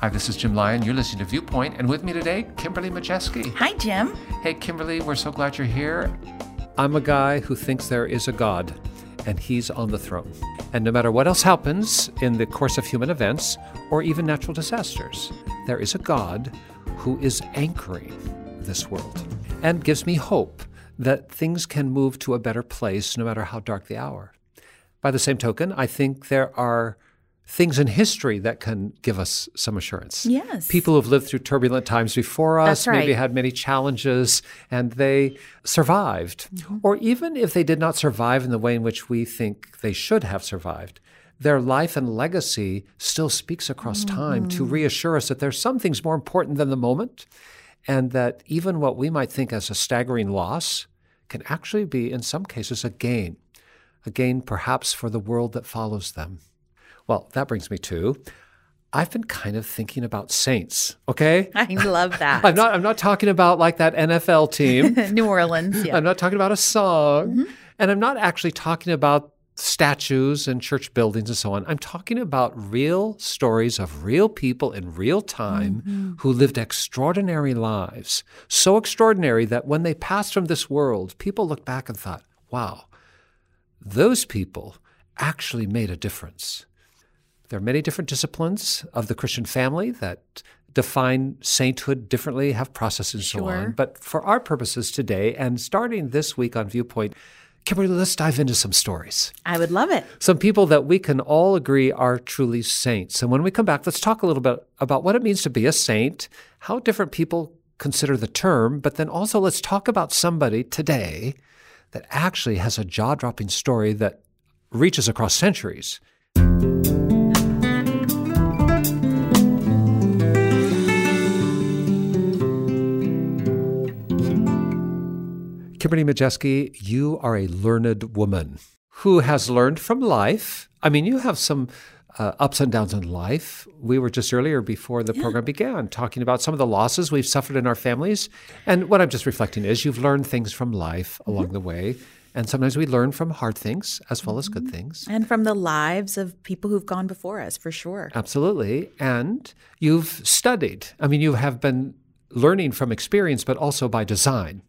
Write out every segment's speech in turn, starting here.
Hi, this is Jim Lyon. You're listening to Viewpoint, and with me today, Kimberly Majeski. Hi, Jim. Hey, Kimberly, we're so glad you're here. I'm a guy who thinks there is a God, and he's on the throne. And no matter what else happens in the course of human events or even natural disasters, there is a God who is anchoring this world and gives me hope that things can move to a better place no matter how dark the hour. By the same token, I think there are things in history that can give us some assurance. Yes. People who've lived through turbulent times before us, right. maybe had many challenges, and they survived. Mm-hmm. Or even if they did not survive in the way in which we think they should have survived, their life and legacy still speaks across time to Mm-hmm. reassure us that there's some things more important than the moment, and that even what we might think as a staggering loss can actually be, in some cases, a gain, a gain perhaps for the world that follows them. Well, that brings me to I've been kind of thinking about saints, okay? I love that. I'm not I'm not talking about like that NFL team. New Orleans. Yeah. I'm not talking about a song. Mm-hmm. And I'm not actually talking about statues and church buildings and so on. I'm talking about real stories of real people in real time Mm-hmm. who lived extraordinary lives. So extraordinary that when they passed from this world, people looked back and thought, wow, those people actually made a difference. There are many different disciplines of the Christian family that define sainthood differently, have processes and so on. But for our purposes today, and starting this week on Viewpoint, Kimberly, let's dive into some stories. I would love it. Some people that we can all agree are truly saints. And when we come back, let's talk a little bit about what it means to be a saint, how different people consider the term, but then also let's talk about somebody today that actually has a jaw dropping story that reaches across centuries. Kimberly Majeski, you are a learned woman who has learned from life. I mean, you have some uh, ups and downs in life. We were just earlier before the program began talking about some of the losses we've suffered in our families. And what I'm just reflecting is you've learned things from life along the way. And sometimes we learn from hard things as well as good things. And from the lives of people who've gone before us, for sure. Absolutely. And you've studied. I mean, you have been learning from experience, but also by design.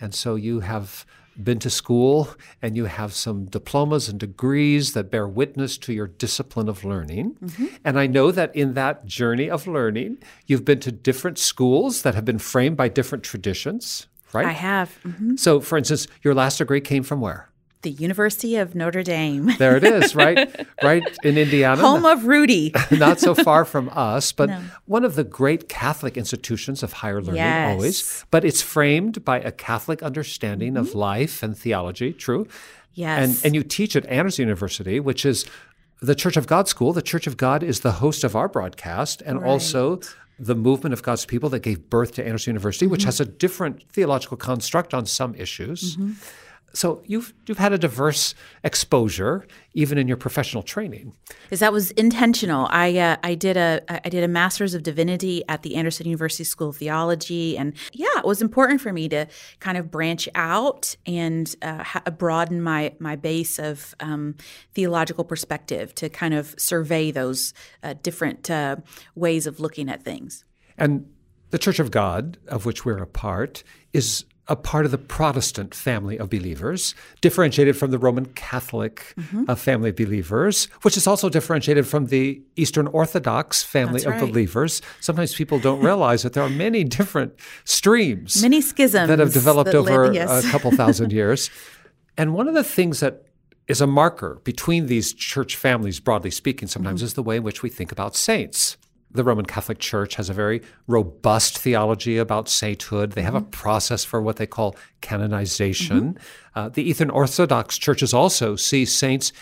And so you have been to school and you have some diplomas and degrees that bear witness to your discipline of learning. And I know that in that journey of learning, you've been to different schools that have been framed by different traditions, right? I have. Mhm. So, for instance, your last degree came from where? The University of Notre Dame, There it is, right? right in Indiana. home of Rudy. not so far from us, but one of the great Catholic institutions of higher learning, Yes. always. But it's framed by a Catholic understanding of mm-hmm. life and theology, true? Yes. And, and you teach at Anderson University, which is the Church of God school. The Church of God is the host of our broadcast and also the movement of God's people that gave birth to Anderson University, which mm-hmm. has a different theological construct on some issues. Mm-hmm. So you've you've had a diverse exposure even in your professional training. Because that was intentional. I uh, I did a I did a master's of divinity at the Anderson University School of Theology, and yeah, it was important for me to kind of branch out and uh, ha- broaden my my base of um, theological perspective to kind of survey those uh, different uh, ways of looking at things. And the Church of God, of which we're a part, is a part of the Protestant family of believers, differentiated from the Roman Catholic uh, family of believers, which is also differentiated from the Eastern Orthodox family That's of right. believers. Sometimes people don't realize that there are many different streams Many schisms that have developed that over yes. a couple thousand years. And one of the things that is a marker between these church families, broadly speaking, sometimes Mm-hmm. is the way in which we think about saints. The Roman Catholic Church has a very robust theology about sainthood. They have a Mm-hmm. process for what they call canonization. Mm-hmm. Uh, the Eastern Orthodox churches also see saints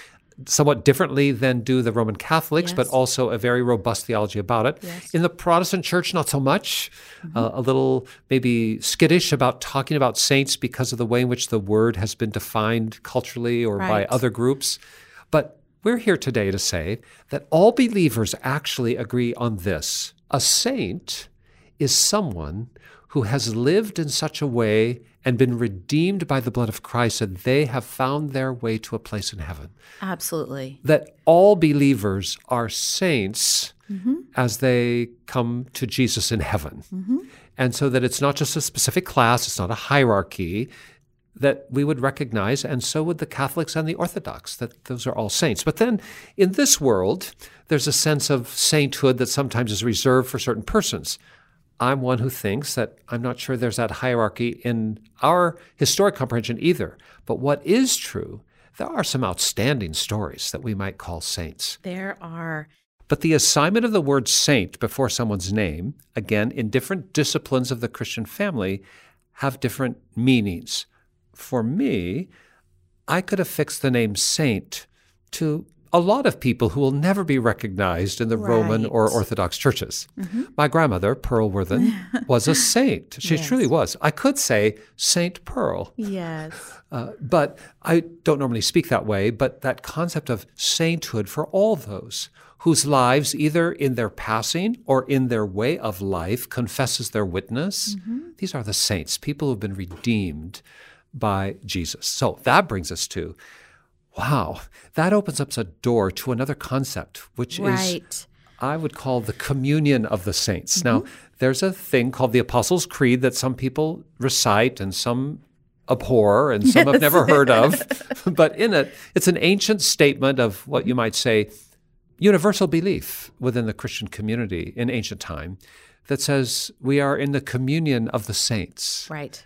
somewhat differently than do the Roman Catholics, but also a very robust theology about it. Yes. In the Protestant church, not so much. Uh, a little maybe skittish about talking about saints because of the way in which the word has been defined culturally or by other groups. But we're here today to say that all believers actually agree on this. A saint is someone who has lived in such a way and been redeemed by the blood of Christ that they have found their way to a place in heaven Absolutely. that all believers are saints mm-hmm. as they come to Jesus in heaven. Mm-hmm. And so that it's not just a specific class, it's not a hierarchy that we would recognize, and so would the Catholics and the Orthodox, that those are all saints. But then in this world, there's a sense of sainthood that sometimes is reserved for certain persons. I'm one who thinks that I'm not sure there's that hierarchy in our historic comprehension either. But what is true, there are some outstanding stories that we might call saints. There are. But the assignment of the word saint before someone's name, again, in different disciplines of the Christian family, have different meanings. For me, I could affix the name saint to a lot of people who will never be recognized in the Roman or Orthodox churches. My grandmother, Pearl Worthen, was a saint. She Yes. truly was. I could say Saint Pearl. Yes. Uh, but I don't normally speak that way, but that concept of sainthood for all those whose lives, either in their passing or in their way of life, confesses their witness, these are the saints, people who have been redeemed by Jesus. So that brings us to wow, that opens up a door to another concept, which is I would call the communion of the saints. Now, mm-hmm. there's a thing called the Apostles' Creed that some people recite and some abhor and some have never heard of. but in it, it's an ancient statement of what you might say universal belief within the Christian community in ancient time that says we are in the communion of the saints. Right.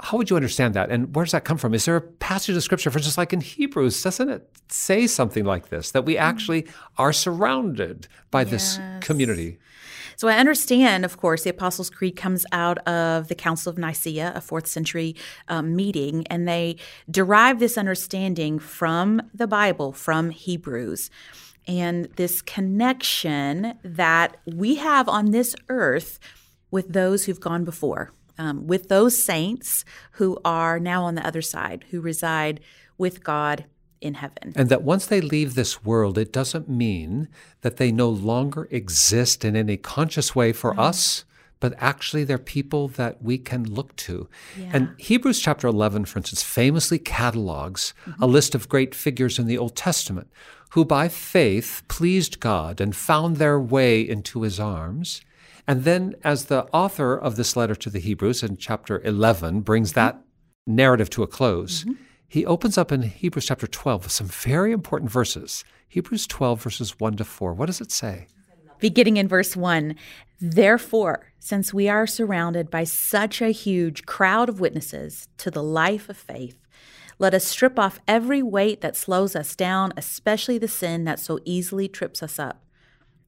How would you understand that? And where does that come from? Is there a passage of scripture, for instance, like in Hebrews, doesn't it say something like this? That we actually are surrounded by this community. So I understand, of course, the Apostles' Creed comes out of the Council of Nicaea, a fourth century um, meeting, and they derive this understanding from the Bible, from Hebrews. And this connection that we have on this earth with those who've gone before, um, with those saints who are now on the other side, who reside with God in heaven. And that once they leave this world, it doesn't mean that they no longer exist in any conscious way for us, but actually they're people that we can look to. And Hebrews chapter 11, for instance, famously catalogs a list of great figures in the Old Testament who by faith pleased God and found their way into his arms. And then, as the author of this letter to the Hebrews in chapter 11 brings that narrative to a close, mm-hmm. he opens up in Hebrews chapter 12 with some very important verses. Hebrews 12, verses 1 to 4. What does it say? Beginning in verse 1 Therefore, since we are surrounded by such a huge crowd of witnesses to the life of faith, let us strip off every weight that slows us down, especially the sin that so easily trips us up.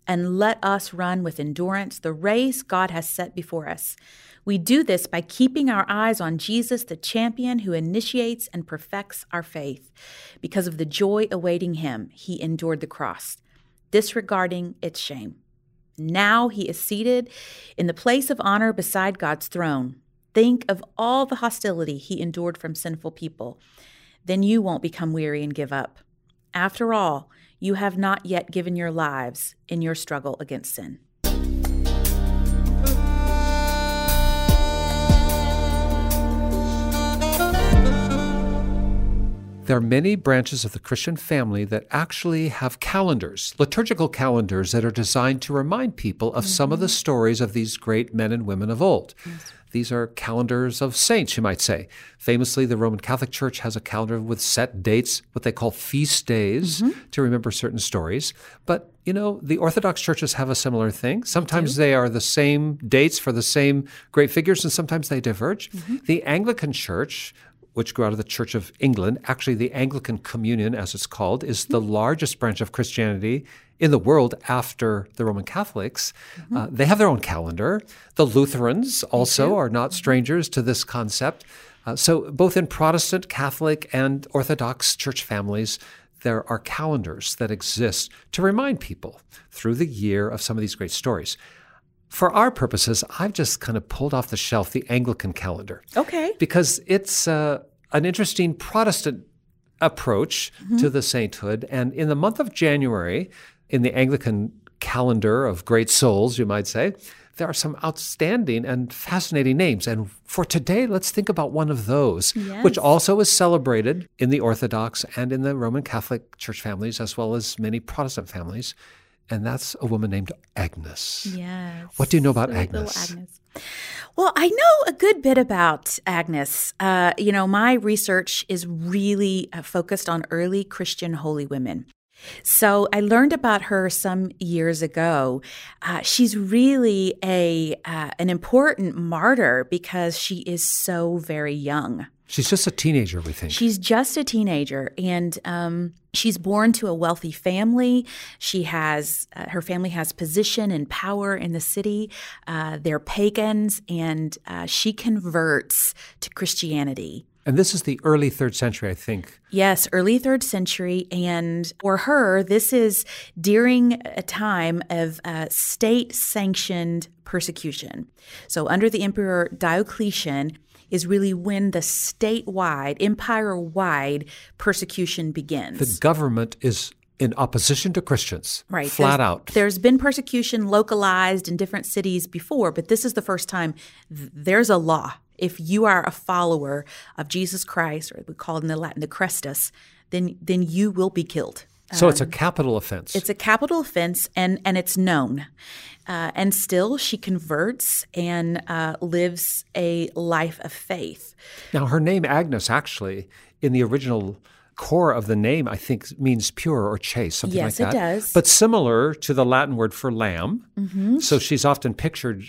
And let us run with endurance the race God has set before us. We do this by keeping our eyes on Jesus, the champion who initiates and perfects our faith. Because of the joy awaiting him, he endured the cross, disregarding its shame. Now he is seated in the place of honor beside God's throne. Think of all the hostility he endured from sinful people. Then you won't become weary and give up. After all, you have not yet given your lives in your struggle against sin. There are many branches of the Christian family that actually have calendars, liturgical calendars that are designed to remind people of some of the mm-hmm. stories of these great men and women of old. These are calendars of saints, you might say. Famously, the Roman Catholic Church has a calendar with set dates, what they call feast days, mm-hmm. to remember certain stories. But, you know, the Orthodox churches have a similar thing. Sometimes they are the same dates for the same great figures, and sometimes they diverge. Mm-hmm. The Anglican Church, which grew out of the Church of England. Actually, the Anglican Communion, as it's called, is the largest branch of Christianity in the world after the Roman Catholics. Uh, they have their own calendar. The Lutherans also are not strangers to this concept. Uh, so, both in Protestant, Catholic, and Orthodox church families, there are calendars that exist to remind people through the year of some of these great stories. For our purposes, I've just kind of pulled off the shelf the Anglican calendar Okay. because it's uh, an interesting Protestant approach to the sainthood. And in the month of January, in the Anglican calendar of great souls, you might say, there are some outstanding and fascinating names. And for today, let's think about one of those, which also is celebrated in the Orthodox and in the Roman Catholic church families, as well as many Protestant families. And that's a woman named Agnes. Yes. What do you know about Sweet Agnes? Agnes. Well, I know a good bit about Agnes. Uh, you know, my research is really uh, focused on early Christian holy women. So I learned about her some years ago. Uh, she's really a uh, an important martyr because she is so very young. She's just a teenager, we think. She's just a teenager, and um, she's born to a wealthy family. She has uh, her family has position and power in the city. Uh, they're pagans, and uh, she converts to Christianity. and this is the early third century, I think. Yes, early third century. And for her, this is during a time of uh, state sanctioned persecution. So, under the Emperor Diocletian, is really when the statewide, empire wide persecution begins. The government is in opposition to Christians. Right. Flat There's- out. There's been persecution localized in different cities before, but this is the first time th- there's a law. If you are a follower of Jesus Christ, or we call it in the Latin the Christus, then then you will be killed. So it's a capital offense. It's a capital offense, and and it's known. Uh, and still, she converts and uh, lives a life of faith. Now, her name Agnes actually, in the original core of the name, I think means pure or chaste, something Yes, like it that. does. But similar to the Latin word for lamb. Mm-hmm. So she's often pictured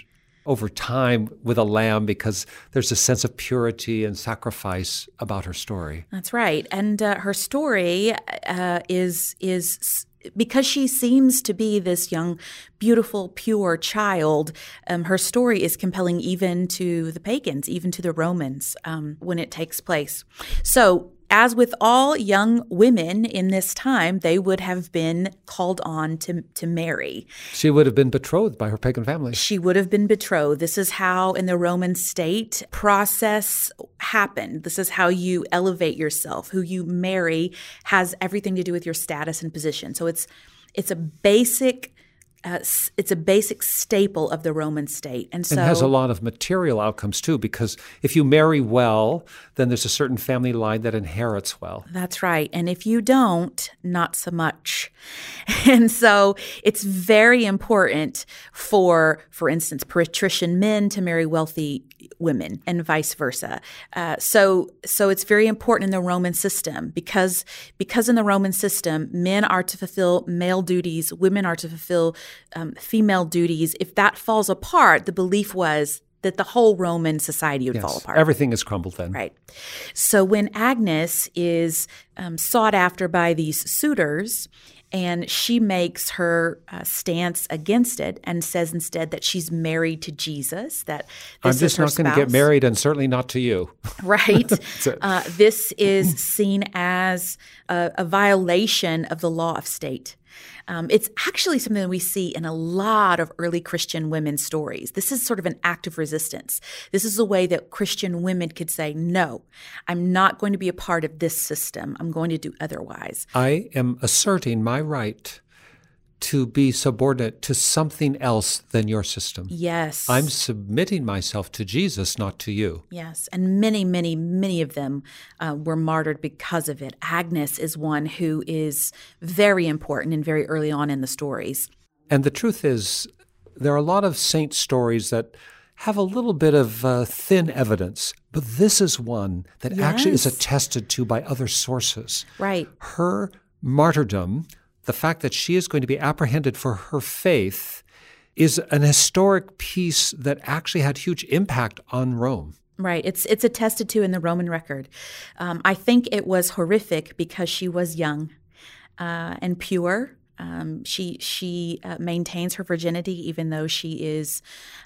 over time with a lamb because there's a sense of purity and sacrifice about her story. That's right, and uh, her story uh, is is because she seems to be this young, beautiful, pure child. Um, her story is compelling even to the pagans, even to the Romans um, when it takes place. So. As with all young women in this time, they would have been called on to, to marry. She would have been betrothed by her pagan family. She would have been betrothed. This is how, in the Roman state, process happened. This is how you elevate yourself. Who you marry has everything to do with your status and position. So it's it's a basic. Uh, it's a basic staple of the Roman state, and so it has a lot of material outcomes too, because if you marry well, then there's a certain family line that inherits well. That's right. And if you don't, not so much. And so it's very important for, for instance, patrician men to marry wealthy women and vice versa. Uh, so, so it's very important in the Roman system because, because in the Roman system, men are to fulfill male duties, women are to fulfill um, female duties. If that falls apart, the belief was that the whole Roman society would fall apart. Everything is crumbled then. Right. So when Agnes is um, sought after by these suitors, and she makes her uh, stance against it and says instead that she's married to Jesus. That I'm this is just not going to get married, and certainly not to you. Right. uh, this is seen as a, a violation of the law of state. Um, it's actually something we see in a lot of early Christian women's stories. This is sort of an act of resistance. This is a way that Christian women could say, no, I'm not going to be a part of this system. I'm going to do otherwise. I am asserting my right to be subordinate to something else than your system. Yes. I'm submitting myself to Jesus, not to you. Yes, and many, many, many of them uh, were martyred because of it. Agnes is one who is very important and very early on in the stories. And the truth is, there are a lot of saint stories that have a little bit of uh, thin evidence, but this is one that actually is attested to by other sources. Right. Her martyrdom, the fact that she is going to be apprehended for her faith, is an historic piece that actually had huge impact on Rome. Right. It's it's attested to in the Roman record. Um, I think it was horrific because she was young uh, and pure. Um, she she uh, maintains her virginity even though she is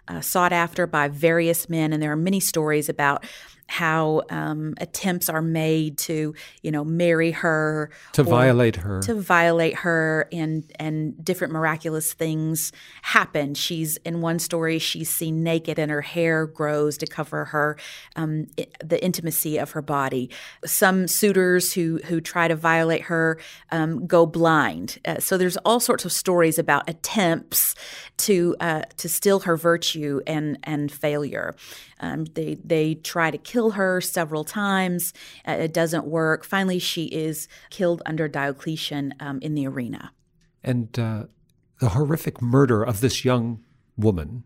uh, sought after by various men, and there are many stories about how um, attempts are made to you know marry her To violate her. to violate her and and different miraculous things happen. She's in one story she's seen naked and her hair grows to cover her um, the intimacy of her body. Some suitors who who try to violate her um, go blind. Uh, so there's all sorts of stories about attempts to uh, to steal her virtue and and failure. Um, they they try to kill her several times. Uh, it doesn't work. Finally, she is killed under Diocletian um, in the arena. And uh, the horrific murder of this young woman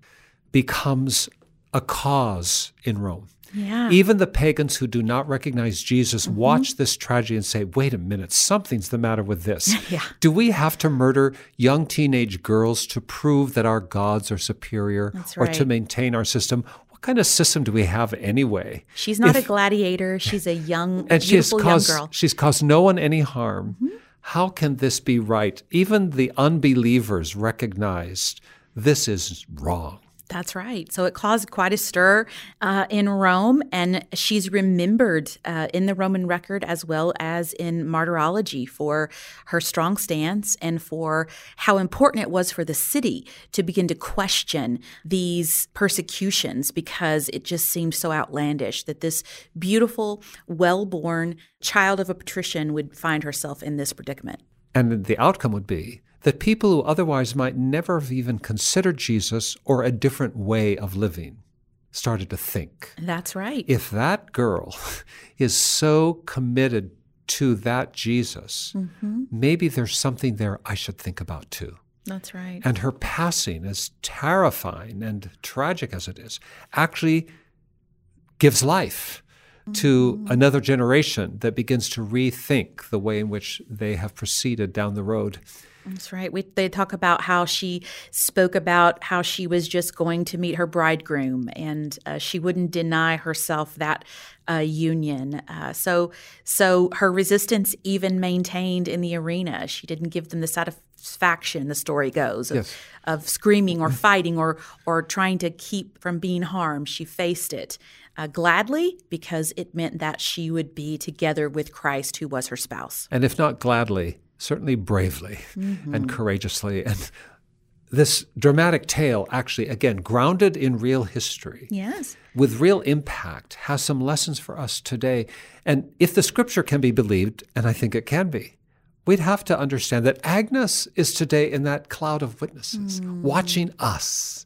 becomes a cause in Rome. Yeah. Even the pagans who do not recognize Jesus watch this tragedy and say, wait a minute, something's the matter with this. Yeah. Do we have to murder young teenage girls to prove that our gods are superior That's or to maintain our system? What kind of system do we have anyway? She's not If- a gladiator. She's a young, and she has beautiful young caused girl. Mm-hmm. she's caused no one any harm. How can this be right? Even the unbelievers recognized this is wrong. That's right. So it caused quite a stir uh, in Rome, and she's remembered uh, in the Roman record as well as in martyrology for her strong stance and for how important it was for the city to begin to question these persecutions because it just seemed so outlandish that this beautiful, well born child of a patrician would find herself in this predicament. And the outcome would be that people who otherwise might never have even considered Jesus or a different way of living started to think. That's right. If that girl is so committed to that Jesus, Mm-hmm. maybe there's something there I should think about too. That's right. And her passing, as terrifying and tragic as it is, actually gives life to another generation that begins to rethink the way in which they have proceeded down the road. That's right. We, they talk about how she spoke about how she was just going to meet her bridegroom, and uh, she wouldn't deny herself that uh, union. Uh, so, so her resistance even maintained in the arena. She didn't give them the satisfaction. The story goes of, Yes. of screaming or fighting or or trying to keep from being harmed. She faced it uh, gladly because it meant that she would be together with Christ, who was her spouse. And if not gladly, certainly bravely mm-hmm. and courageously. And this dramatic tale, actually, again, grounded in real history. Yes. with real impact has some lessons for us today. And if the scripture can be believed, and I think it can be, we'd have to understand that Agnes is today in that cloud of witnesses mm. watching us.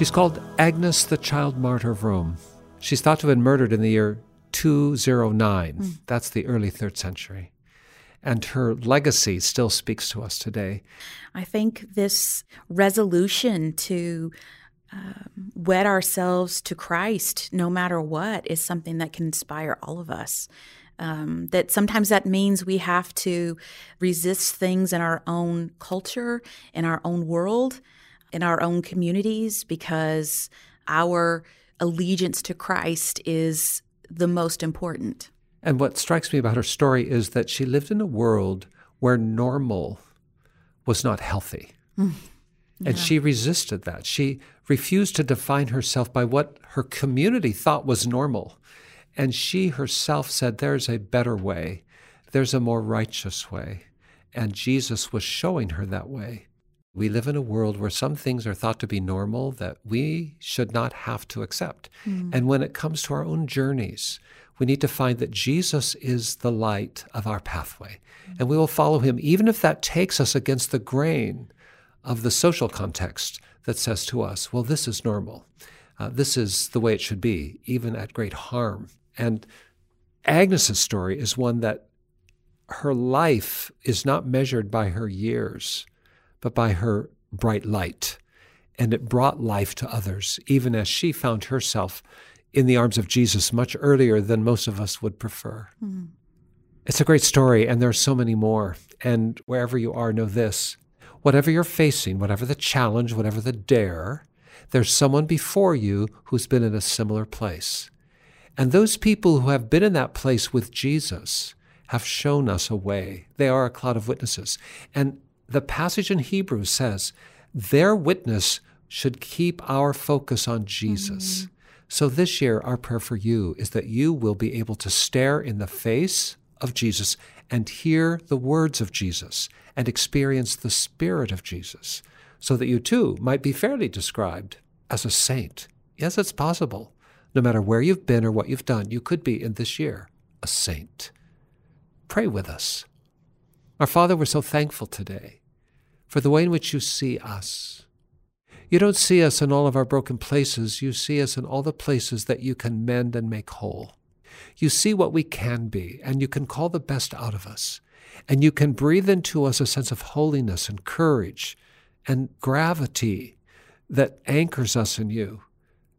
She's called Agnes, the child martyr of Rome. She's thought to have been murdered in the year 209. That's the early third century. And her legacy still speaks to us today. I think this resolution to um, wed ourselves to Christ, no matter what, is something that can inspire all of us. Um, that sometimes that means we have to resist things in our own culture, in our own world, in our own communities, because our allegiance to Christ is the most important. And what strikes me about her story is that she lived in a world where normal was not healthy. Mm. And she resisted that. She refused to define herself by what her community thought was normal. And she herself said, There's a better way, there's a more righteous way. And Jesus was showing her that way. We live in a world where some things are thought to be normal that we should not have to accept. And when it comes to our own journeys, we need to find that Jesus is the light of our pathway. And we will follow him, even if that takes us against the grain of the social context that says to us, well, this is normal. Uh, this is the way it should be, even at great harm. And Agnes's story is one that her life is not measured by her years, but by her bright light. And it brought life to others, even as she found herself in the arms of Jesus much earlier than most of us would prefer. Mm-hmm. It's a great story, and there are so many more. And wherever you are, know this whatever you're facing, whatever the challenge, whatever the dare, there's someone before you who's been in a similar place. And those people who have been in that place with Jesus have shown us a way. They are a cloud of witnesses. And the passage in Hebrews says their witness should keep our focus on Jesus. Mm-hmm. So this year, our prayer for you is that you will be able to stare in the face of Jesus and hear the words of Jesus and experience the Spirit of Jesus, so that you too might be fairly described as a saint. Yes, it's possible. No matter where you've been or what you've done, you could be in this year a saint. Pray with us. Our Father, we're so thankful today for the way in which you see us. You don't see us in all of our broken places. You see us in all the places that you can mend and make whole. You see what we can be, and you can call the best out of us. And you can breathe into us a sense of holiness and courage and gravity that anchors us in you,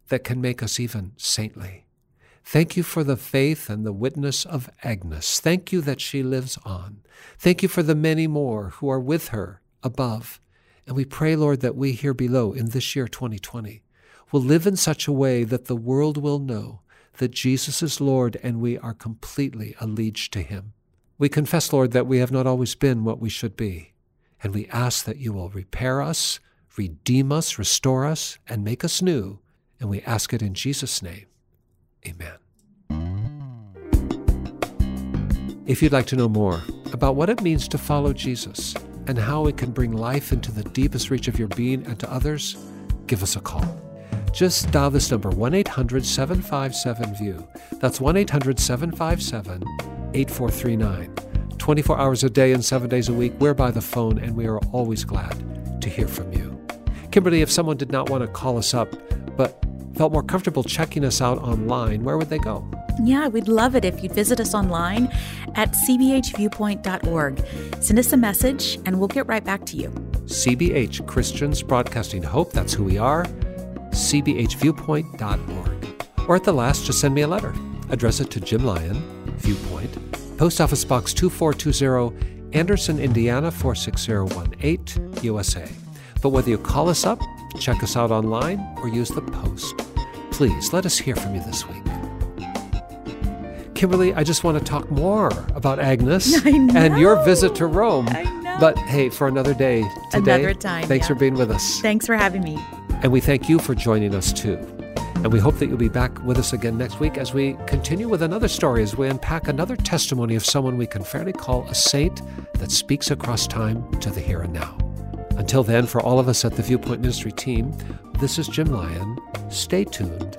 that can make us even saintly. Thank you for the faith and the witness of Agnes. Thank you that she lives on. Thank you for the many more who are with her above. And we pray, Lord, that we here below in this year 2020 will live in such a way that the world will know that Jesus is Lord and we are completely alleged to him. We confess, Lord, that we have not always been what we should be. And we ask that you will repair us, redeem us, restore us, and make us new. And we ask it in Jesus' name. Amen. If you'd like to know more about what it means to follow Jesus and how it can bring life into the deepest reach of your being and to others, give us a call. Just dial this number 1 800 757 VIEW. That's 1 800 757 8439. 24 hours a day and seven days a week, we're by the phone and we are always glad to hear from you. Kimberly, if someone did not want to call us up but felt more comfortable checking us out online, where would they go? Yeah, we'd love it if you'd visit us online at cbhviewpoint.org. Send us a message and we'll get right back to you. CBH Christians Broadcasting Hope, that's who we are, cbhviewpoint.org. Or at the last, just send me a letter. Address it to Jim Lyon, Viewpoint, Post Office Box 2420, Anderson, Indiana 46018, USA. But whether you call us up, check us out online, or use the post, please let us hear from you this week. Kimberly, I just want to talk more about Agnes and your visit to Rome. But hey, for another day today. Another time. Thanks yeah. for being with us. Thanks for having me. And we thank you for joining us too. And we hope that you'll be back with us again next week as we continue with another story, as we unpack another testimony of someone we can fairly call a saint that speaks across time to the here and now. Until then, for all of us at the Viewpoint Ministry team, this is Jim Lyon. Stay tuned